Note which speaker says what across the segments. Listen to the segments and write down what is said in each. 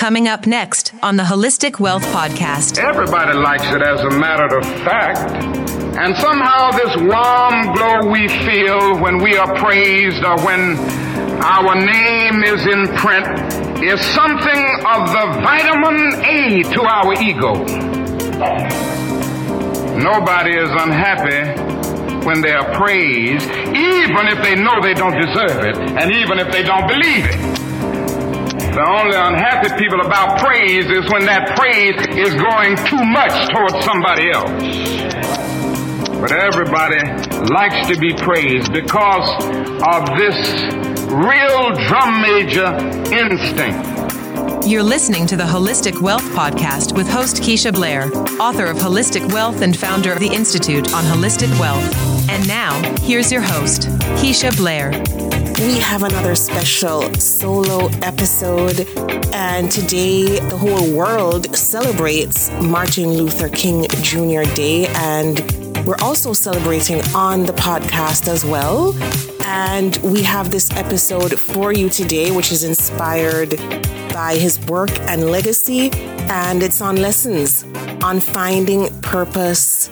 Speaker 1: Coming up next on the Holistic Wealth Podcast.
Speaker 2: Everybody likes it as a matter of fact. And somehow, this warm glow we feel when we are praised or when our name is in print is something of the vitamin A to our ego. Nobody is unhappy when they are praised, even if they know they don't deserve it, and even if they don't believe it. The only unhappy people about praise is when that praise is going too much towards somebody else. But everybody likes to be praised because of this real drum major instinct.
Speaker 1: You're listening to the Holistic Wealth Podcast with host Keisha Blair, author of Holistic Wealth and founder of the Institute on Holistic Wealth. And now, here's your host, Keisha Blair
Speaker 3: we have another special solo episode. And today, the whole world celebrates Martin Luther King Jr. Day. And we're also celebrating on the podcast as well. And we have this episode for you today, which is inspired by his work and legacy. And it's on lessons on finding purpose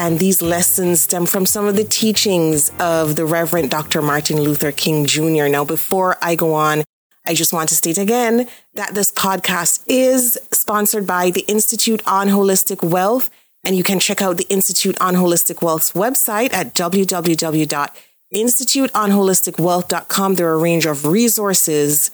Speaker 3: and these lessons stem from some of the teachings of the Reverend Dr. Martin Luther King Jr. Now, before I go on, I just want to state again that this podcast is sponsored by the Institute on Holistic Wealth. And you can check out the Institute on Holistic Wealth's website at www.instituteonholisticwealth.com. There are a range of resources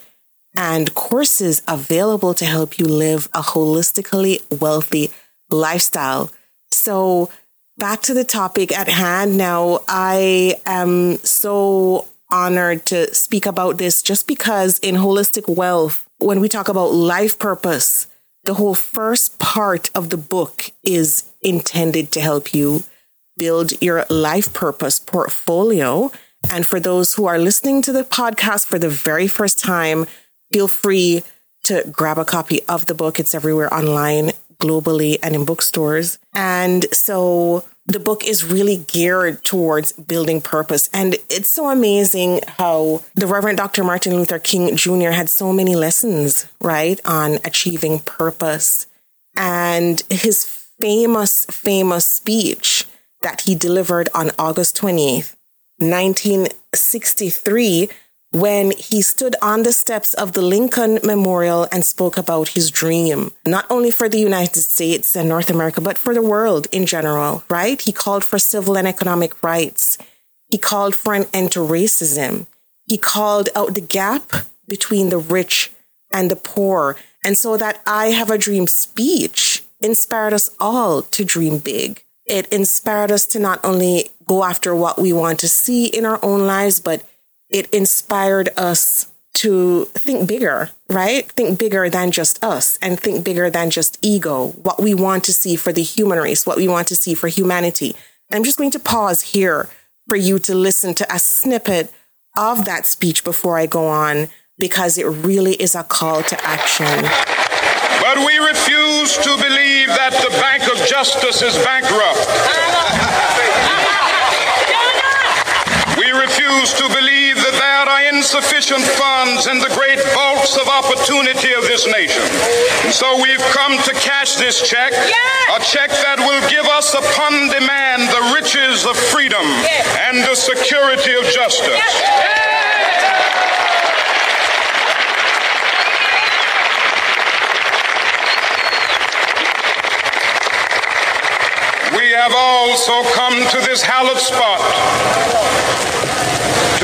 Speaker 3: and courses available to help you live a holistically wealthy lifestyle. So back to the topic at hand now. I am so honored to speak about this just because in holistic wealth, when we talk about life purpose, the whole first part of the book is intended to help you build your life purpose portfolio. And for those who are listening to the podcast for the very first time, feel free to grab a copy of the book. It's everywhere online globally and in bookstores. And so the book is really geared towards building purpose. And it's so amazing how the Reverend Dr. Martin Luther King Jr. had so many lessons, right, on achieving purpose. And his famous, famous speech that he delivered on August 28th, 1963 when he stood on the steps of the Lincoln Memorial and spoke about his dream, not only for the United States and North America, but for the world in general, right? He called for civil and economic rights. He called for an end to racism. He called out the gap between the rich and the poor. And so that I have a dream speech inspired us all to dream big. It inspired us to not only go after what we want to see in our own lives, but it inspired us to think bigger, right? Think bigger than just us and think bigger than just ego, what we want to see for the human race, what we want to see for humanity. I'm just going to pause here for you to listen to a snippet of that speech before I go on, because it really is a call to action.
Speaker 2: But we refuse to believe that the Bank of Justice is bankrupt. refuse to believe that there are insufficient funds in the great vaults of opportunity of this nation. So we've come to cash this check, a check that will give us upon demand the riches of freedom and the security of justice. We have also come to this hallowed spot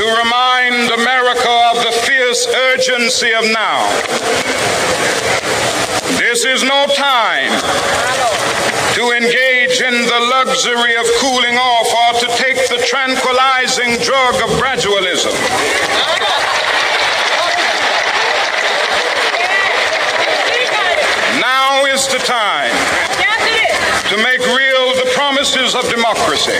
Speaker 2: to remind America of the fierce urgency of now. This is no time to engage in the luxury of cooling off or to take the tranquilizing drug of gradualism. Now is the time to make real the promises of democracy.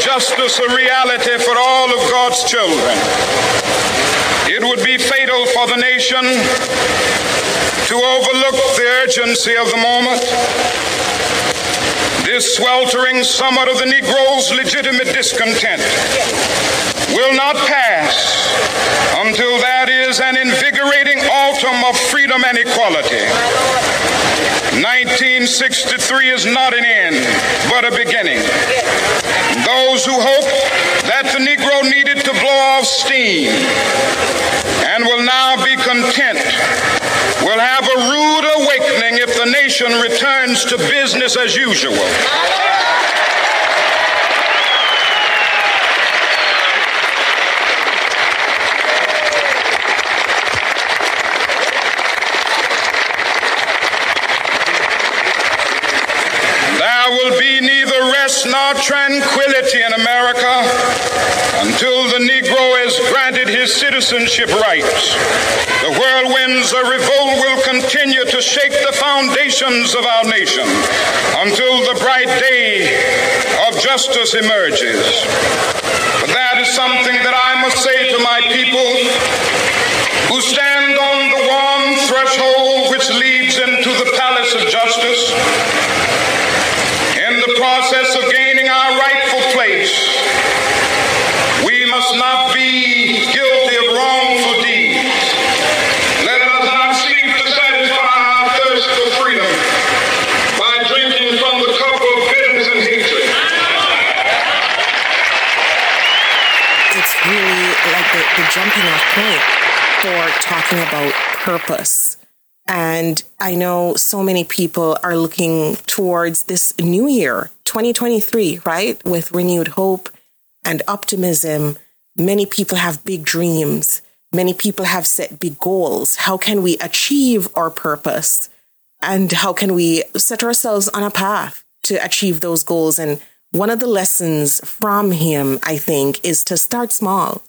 Speaker 2: justice a reality for all of God's children. It would be fatal for the nation to overlook the urgency of the moment. This sweltering summit of the Negro's legitimate discontent will not pass until that is an invigorating autumn of freedom and equality. 1963 is not an end, but a beginning. Those who hope that the Negro needed to blow off steam and will now be content will have a rude awakening if the nation returns to business as usual. Nor tranquility in America until the Negro is granted his citizenship rights. The whirlwinds of revolt will continue to shake the foundations of our nation until the bright day of justice emerges. But that is something that I must say to my people who stand on the warm threshold which leads into the palace of justice process of gaining our rightful place. We must not be guilty of wrongful deeds. Let us not seek to satisfy our thirst for freedom by drinking from the cup of bitterness and hatred.
Speaker 3: It's really like the, jumping off point for talking about purpose and I know so many people are looking towards this new year, 2023, right? With renewed hope and optimism. Many people have big dreams. Many people have set big goals. How can we achieve our purpose? And how can we set ourselves on a path to achieve those goals? And one of the lessons from him, I think, is to start small.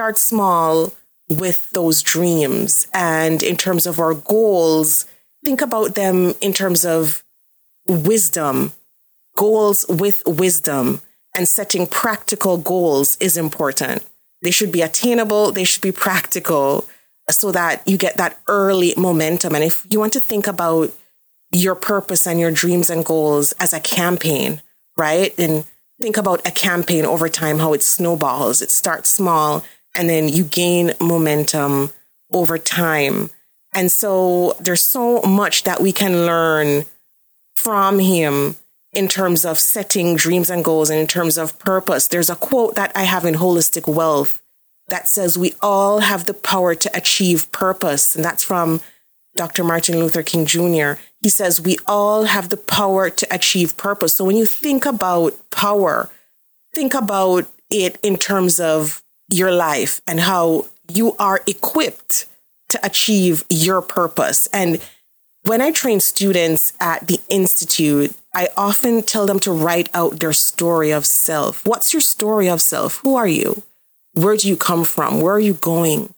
Speaker 3: Start small with those dreams. And in terms of our goals, think about them in terms of wisdom, goals with wisdom, and setting practical goals is important. They should be attainable, they should be practical so that you get that early momentum. And if you want to think about your purpose and your dreams and goals as a campaign, right? And think about a campaign over time, how it snowballs. It starts small and then you gain momentum over time. And so there's so much that we can learn from him in terms of setting dreams and goals and in terms of purpose. There's a quote that I have in Holistic Wealth that says we all have the power to achieve purpose. And that's from Dr. Martin Luther King Jr. He says we all have the power to achieve purpose. So when you think about power, think about it in terms of your life and how you are equipped to achieve your purpose. And when I train students at the Institute, I often tell them to write out their story of self. What's your story of self? Who are you? Where do you come from? Where are you going?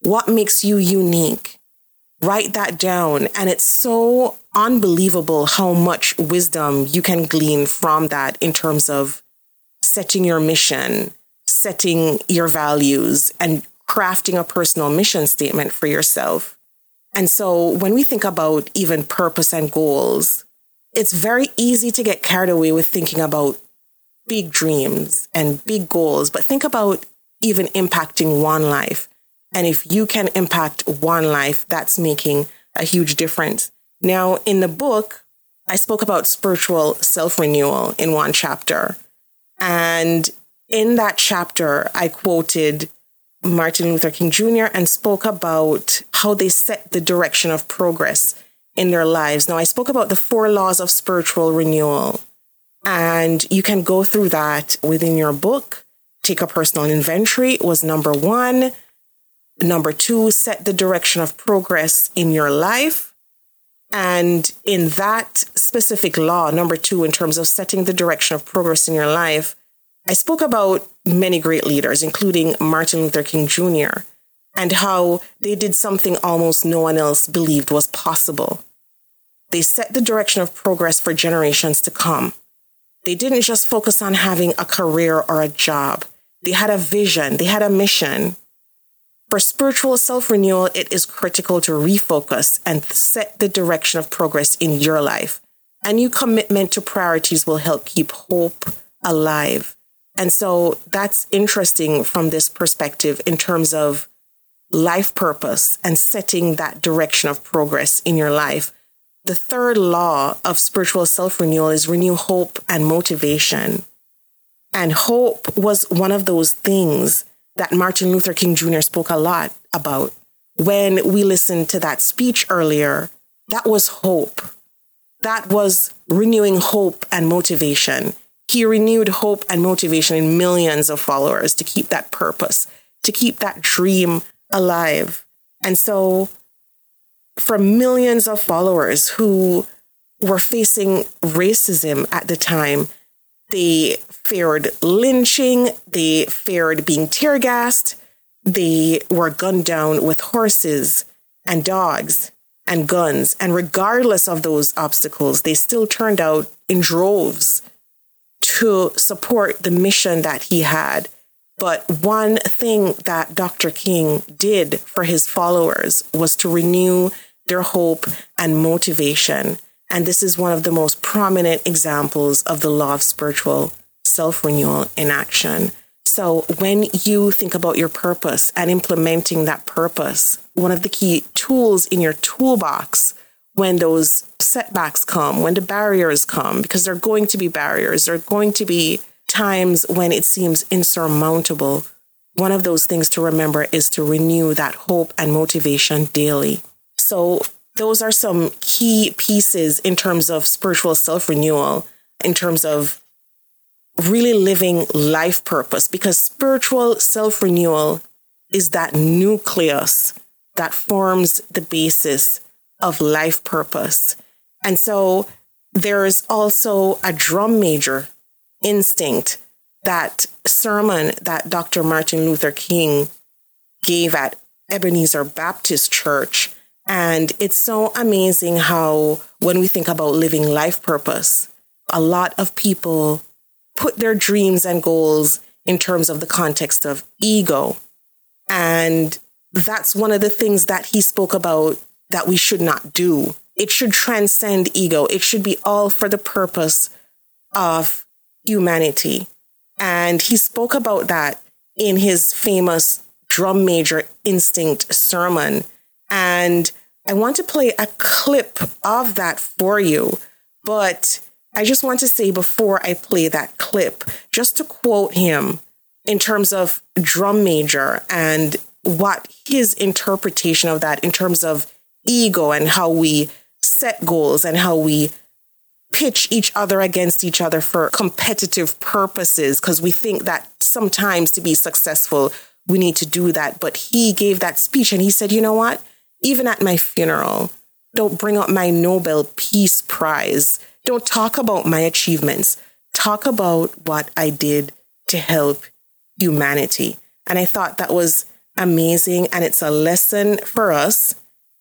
Speaker 3: What makes you unique? Write that down. And it's so unbelievable how much wisdom you can glean from that in terms of setting your mission, setting your values and crafting a personal mission statement for yourself. And so when we think about even purpose and goals, it's very easy to get carried away with thinking about big dreams and big goals, but think about even impacting one life. And if you can impact one life, that's making a huge difference. Now, in the book, I spoke about spiritual self renewal in one chapter. And in that chapter, I quoted Martin Luther King Jr. and spoke about how they set the direction of progress in their lives. Now, I spoke about the four laws of spiritual renewal, and you can go through that within your book. Take a personal inventory was number one. Number two, set the direction of progress in your life. And in that specific law, number two, in terms of setting the direction of progress in your life, I spoke about many great leaders, including Martin Luther King Jr., and how they did something almost no one else believed was possible. they set the direction of progress for generations to come. They didn't just focus on having a career or a job. They had a vision, they had a mission. For spiritual self renewal, it is critical to refocus and set the direction of progress in your life. A new commitment to priorities will help keep hope alive. And so that's interesting from this perspective in terms of life purpose and setting that direction of progress in your life. The third law of spiritual self renewal is renew hope and motivation. And hope was one of those things that Martin Luther King Jr. spoke a lot about. When we listened to that speech earlier, that was hope. That was renewing hope and motivation. He renewed hope and motivation in millions of followers to keep that purpose, to keep that dream alive. And so, for millions of followers who were facing racism at the time, they feared lynching, they feared being tear gassed, they were gunned down with horses and dogs and guns. And regardless of those obstacles, they still turned out in droves to support the mission that he had. But one thing that Dr. King did for his followers was to renew their hope and motivation. And this is one of the most prominent examples of the law of spiritual self renewal in action. So, when you think about your purpose and implementing that purpose, one of the key tools in your toolbox when those setbacks come, when the barriers come, because there are going to be barriers, there are going to be times when it seems insurmountable. One of those things to remember is to renew that hope and motivation daily. So, those are some key pieces in terms of spiritual self renewal, in terms of really living life purpose, because spiritual self renewal is that nucleus that forms the basis of life purpose. And so there's also a drum major instinct that sermon that Dr. Martin Luther King gave at Ebenezer Baptist Church. And it's so amazing how, when we think about living life purpose, a lot of people put their dreams and goals in terms of the context of ego. And that's one of the things that he spoke about that we should not do. It should transcend ego. It should be all for the purpose of humanity. And he spoke about that in his famous drum major instinct sermon. And I want to play a clip of that for you. But I just want to say before I play that clip, just to quote him in terms of drum major and what his interpretation of that in terms of ego and how we set goals and how we pitch each other against each other for competitive purposes because we think that sometimes to be successful we need to do that. But he gave that speech and he said you know what? Even at my funeral don't bring up my nobel peace prize. Don't talk about my achievements. Talk about what i did to help humanity. And i thought that was amazing. And it's a lesson for us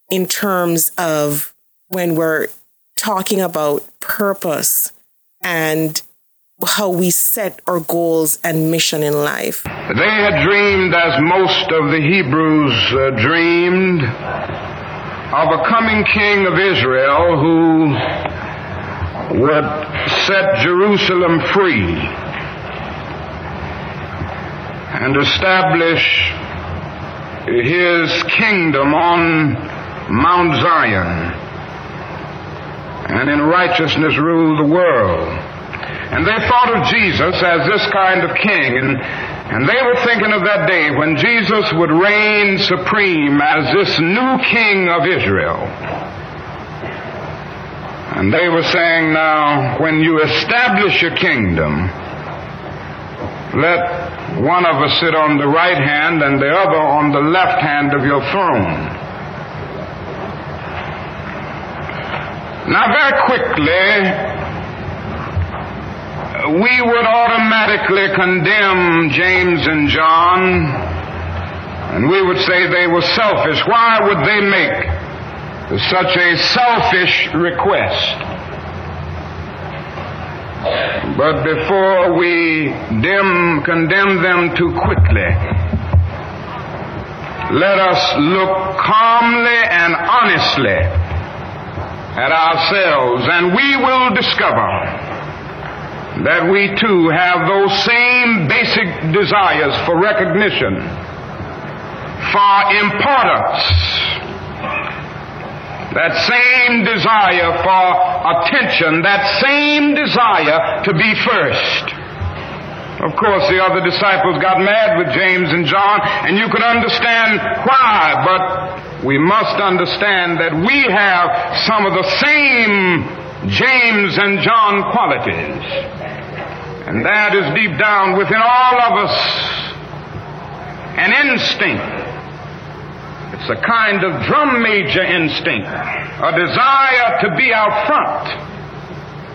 Speaker 3: in terms of when we're talking about purpose and how we set our goals and mission in life.
Speaker 2: They had dreamed, as most of the Hebrews uh, dreamed, of a coming king of Israel who would set Jerusalem free and establish his kingdom on Mount Zion and in righteousness rule the world. And they thought of Jesus as this kind of king. And, and they were thinking of that day when Jesus would reign supreme as this new king of Israel. And they were saying now, when you establish your kingdom, let one of us sit on the right hand and the other on the left hand of your throne. Now, very quickly, we would automatically condemn James and John, and we would say they were selfish. Why would they make such a selfish request. But before we dim, condemn them too quickly, let us look calmly and honestly at ourselves, and we will discover that we too have those same basic desires for recognition, for importance, that same desire for attention, that same desire to be first. Of course, the other disciples got mad with James and John, and you can understand why, but we must understand that we have some of the same James and John qualities. And that is deep down within all of us an instinct it's a kind of drum major instinct, a desire to be out front,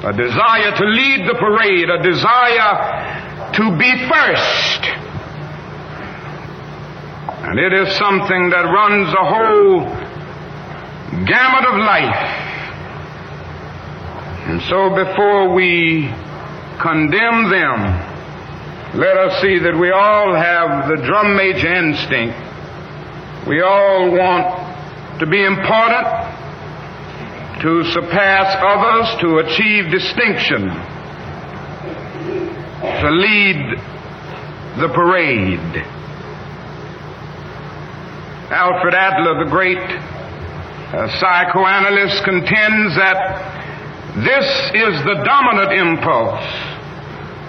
Speaker 2: a desire to lead the parade, a desire to be first. And it is something that runs the whole gamut of life. And so before we condemn them, let us see that we all have the drum major instinct we all want to be important, to surpass others, to achieve distinction, to lead the parade. Alfred Adler, the great uh, psychoanalyst, contends that this is the dominant impulse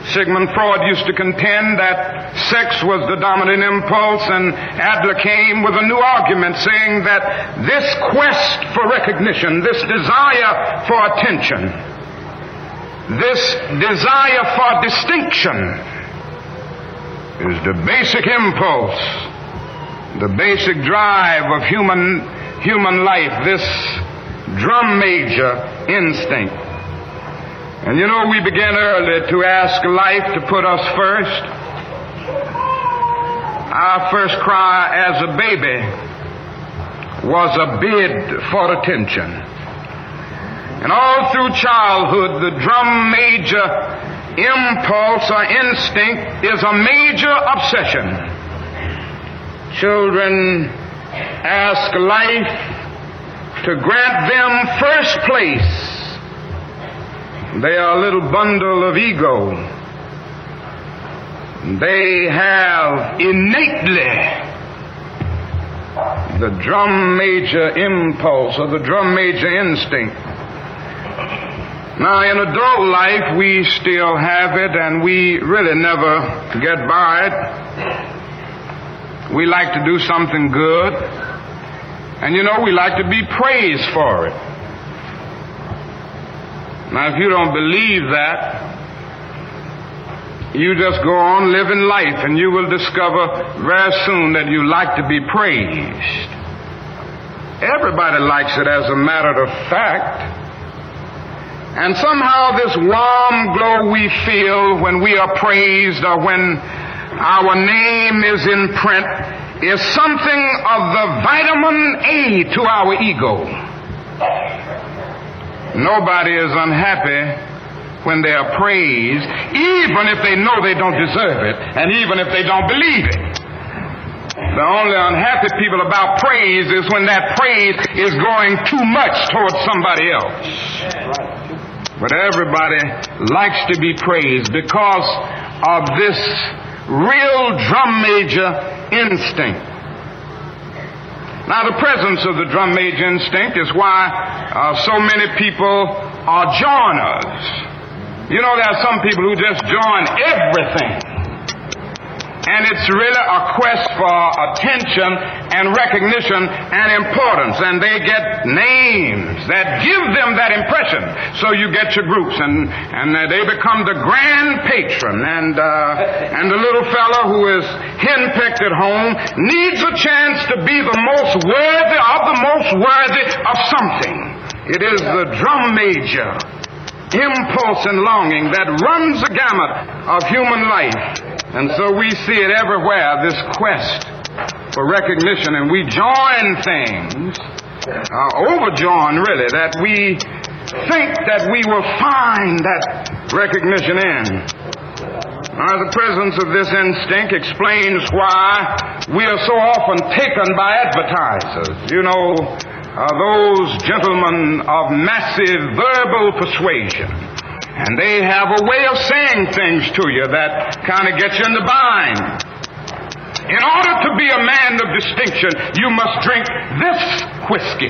Speaker 2: Sigmund Freud used to contend that sex was the dominant impulse, and Adler came with a new argument saying that this quest for recognition, this desire for attention, this desire for distinction is the basic impulse, the basic drive of human, human life, this drum major instinct. And you know, we began early to ask life to put us first. Our first cry as a baby was a bid for attention. And all through childhood, the drum major impulse or instinct is a major obsession. Children ask life to grant them first place they are a little bundle of ego. They have innately the drum major impulse or the drum major instinct. Now, in adult life, we still have it and we really never get by it. We like to do something good. And you know, we like to be praised for it. Now, if you don't believe that, you just go on living life and you will discover very soon that you like to be praised. Everybody likes it as a matter of fact. And somehow this warm glow we feel when we are praised or when our name is in print is something of the vitamin A to our ego. Nobody is unhappy when they are praised, even if they know they don't deserve it, and even if they don't believe it. The only unhappy people about praise is when that praise is going too much towards somebody else. But everybody likes to be praised because of this real drum major instinct. Now, the presence of the drum major instinct is why uh, so many people are joiners. You know, there are some people who just join everything. And it's really a quest for attention and recognition and importance. And they get names that give them that impression. So you get your groups and, and they become the grand patron. And, uh, and the little fellow who is henpecked at home needs a chance to be the most worthy of the most worthy of something. It is the drum major impulse and longing that runs the gamut of human life. And so we see it everywhere, this quest for recognition, and we join things uh, overjoyed, really, that we think that we will find that recognition in. Now, the presence of this instinct explains why we are so often taken by advertisers. You know, uh, those gentlemen of massive verbal persuasion. And they have a way of saying things to you that kind of gets you in the bind. In order to be a man of distinction, you must drink this whiskey.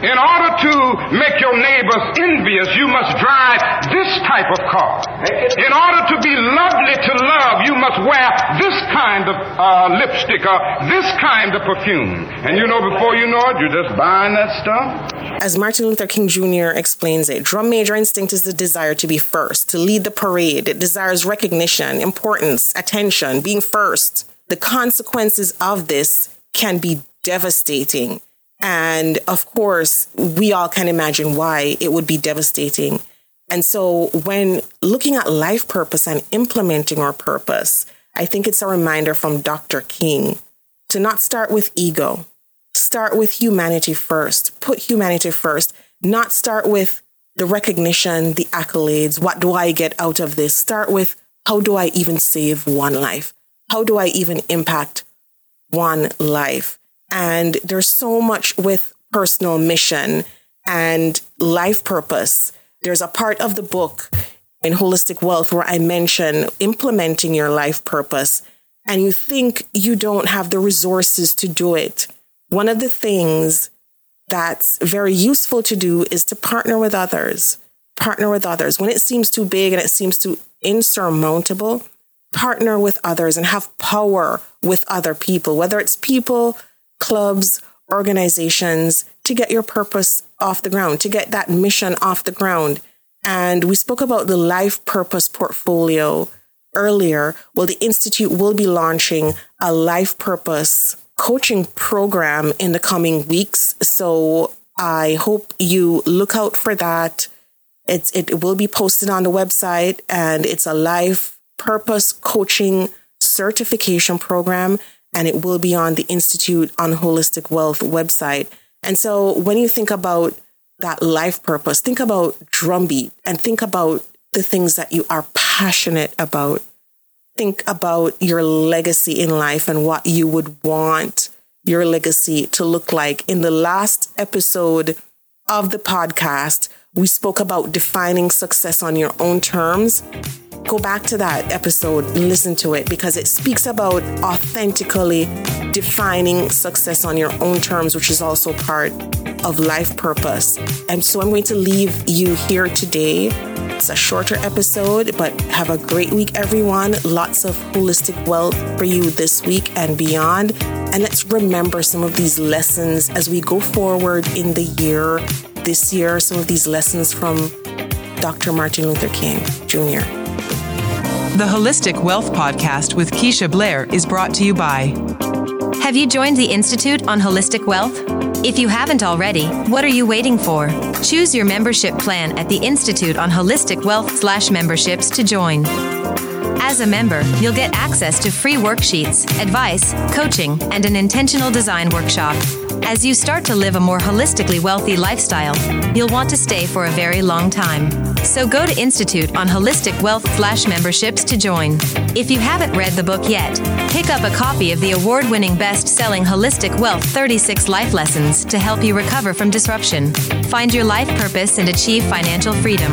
Speaker 2: In order to make your neighbors envious, you must drive this type of car. In order to be lovely to love, you must wear this kind of uh, lipstick or this kind of perfume. And you know, before you know it, you're just buying that stuff.
Speaker 3: As Martin Luther King Jr. explains it, drum major instinct is the desire to be first, to lead the parade. It desires recognition, importance, attention, being first the consequences of this can be devastating. And of course, we all can imagine why it would be devastating. And so, when looking at life purpose and implementing our purpose, I think it's a reminder from Dr. King to not start with ego. Start with humanity first. Put humanity first. Not start with the recognition, the accolades. What do I get out of this? Start with how do I even save one life? how do I even impact one life? And there's so much with personal mission and life purpose. There's a part of the book in Holistic Wealth where I mention implementing your life purpose and you think you don't have the resources to do it. One of the things that's very useful to do is to partner with others. Partner with others. When it seems too big and it seems too insurmountable, partner with others and have power with other people, whether it's people, clubs, organizations, to get your purpose off the ground, to get that mission off the ground. And we spoke about the life purpose portfolio earlier. Well, the Institute will be launching a life purpose coaching program in the coming weeks. So I hope you look out for that. It's, it will be posted on the website and it's a life purpose coaching certification program, and it will be on the Institute on Holistic Wealth website. And so when you think about that life purpose, think about drumbeat and think about the things that you are passionate about. Think about your legacy in life and what you would want your legacy to look like. In the last episode of the podcast, we spoke about defining success on your own terms go back to that episode and listen to it because it speaks about authentically defining success on your own terms, which is also part of life purpose. And so I'm going to leave you here today. It's a shorter episode, but have a great week, everyone. Lots of holistic wealth for you this week and beyond. And let's remember some of these lessons as we go forward in the year, this year, some of these lessons from Dr. Martin Luther King Jr.
Speaker 1: The Holistic Wealth Podcast with Keisha Blair is brought to you by.
Speaker 4: Have you joined the Institute on Holistic Wealth? If you haven't already, what are you waiting for? Choose your membership plan at the Institute on Holistic Wealth slash memberships to join. As a member, you'll get access to free worksheets, advice, coaching, and an intentional design workshop. As you start to live a more holistically wealthy lifestyle, you'll want to stay for a very long time. So go to Institute on Holistic Wealth slash memberships to join. If you haven't read the book yet, pick up a copy of the award winning best selling Holistic Wealth 36 Life Lessons to help you recover from disruption, find your life purpose, and achieve financial freedom.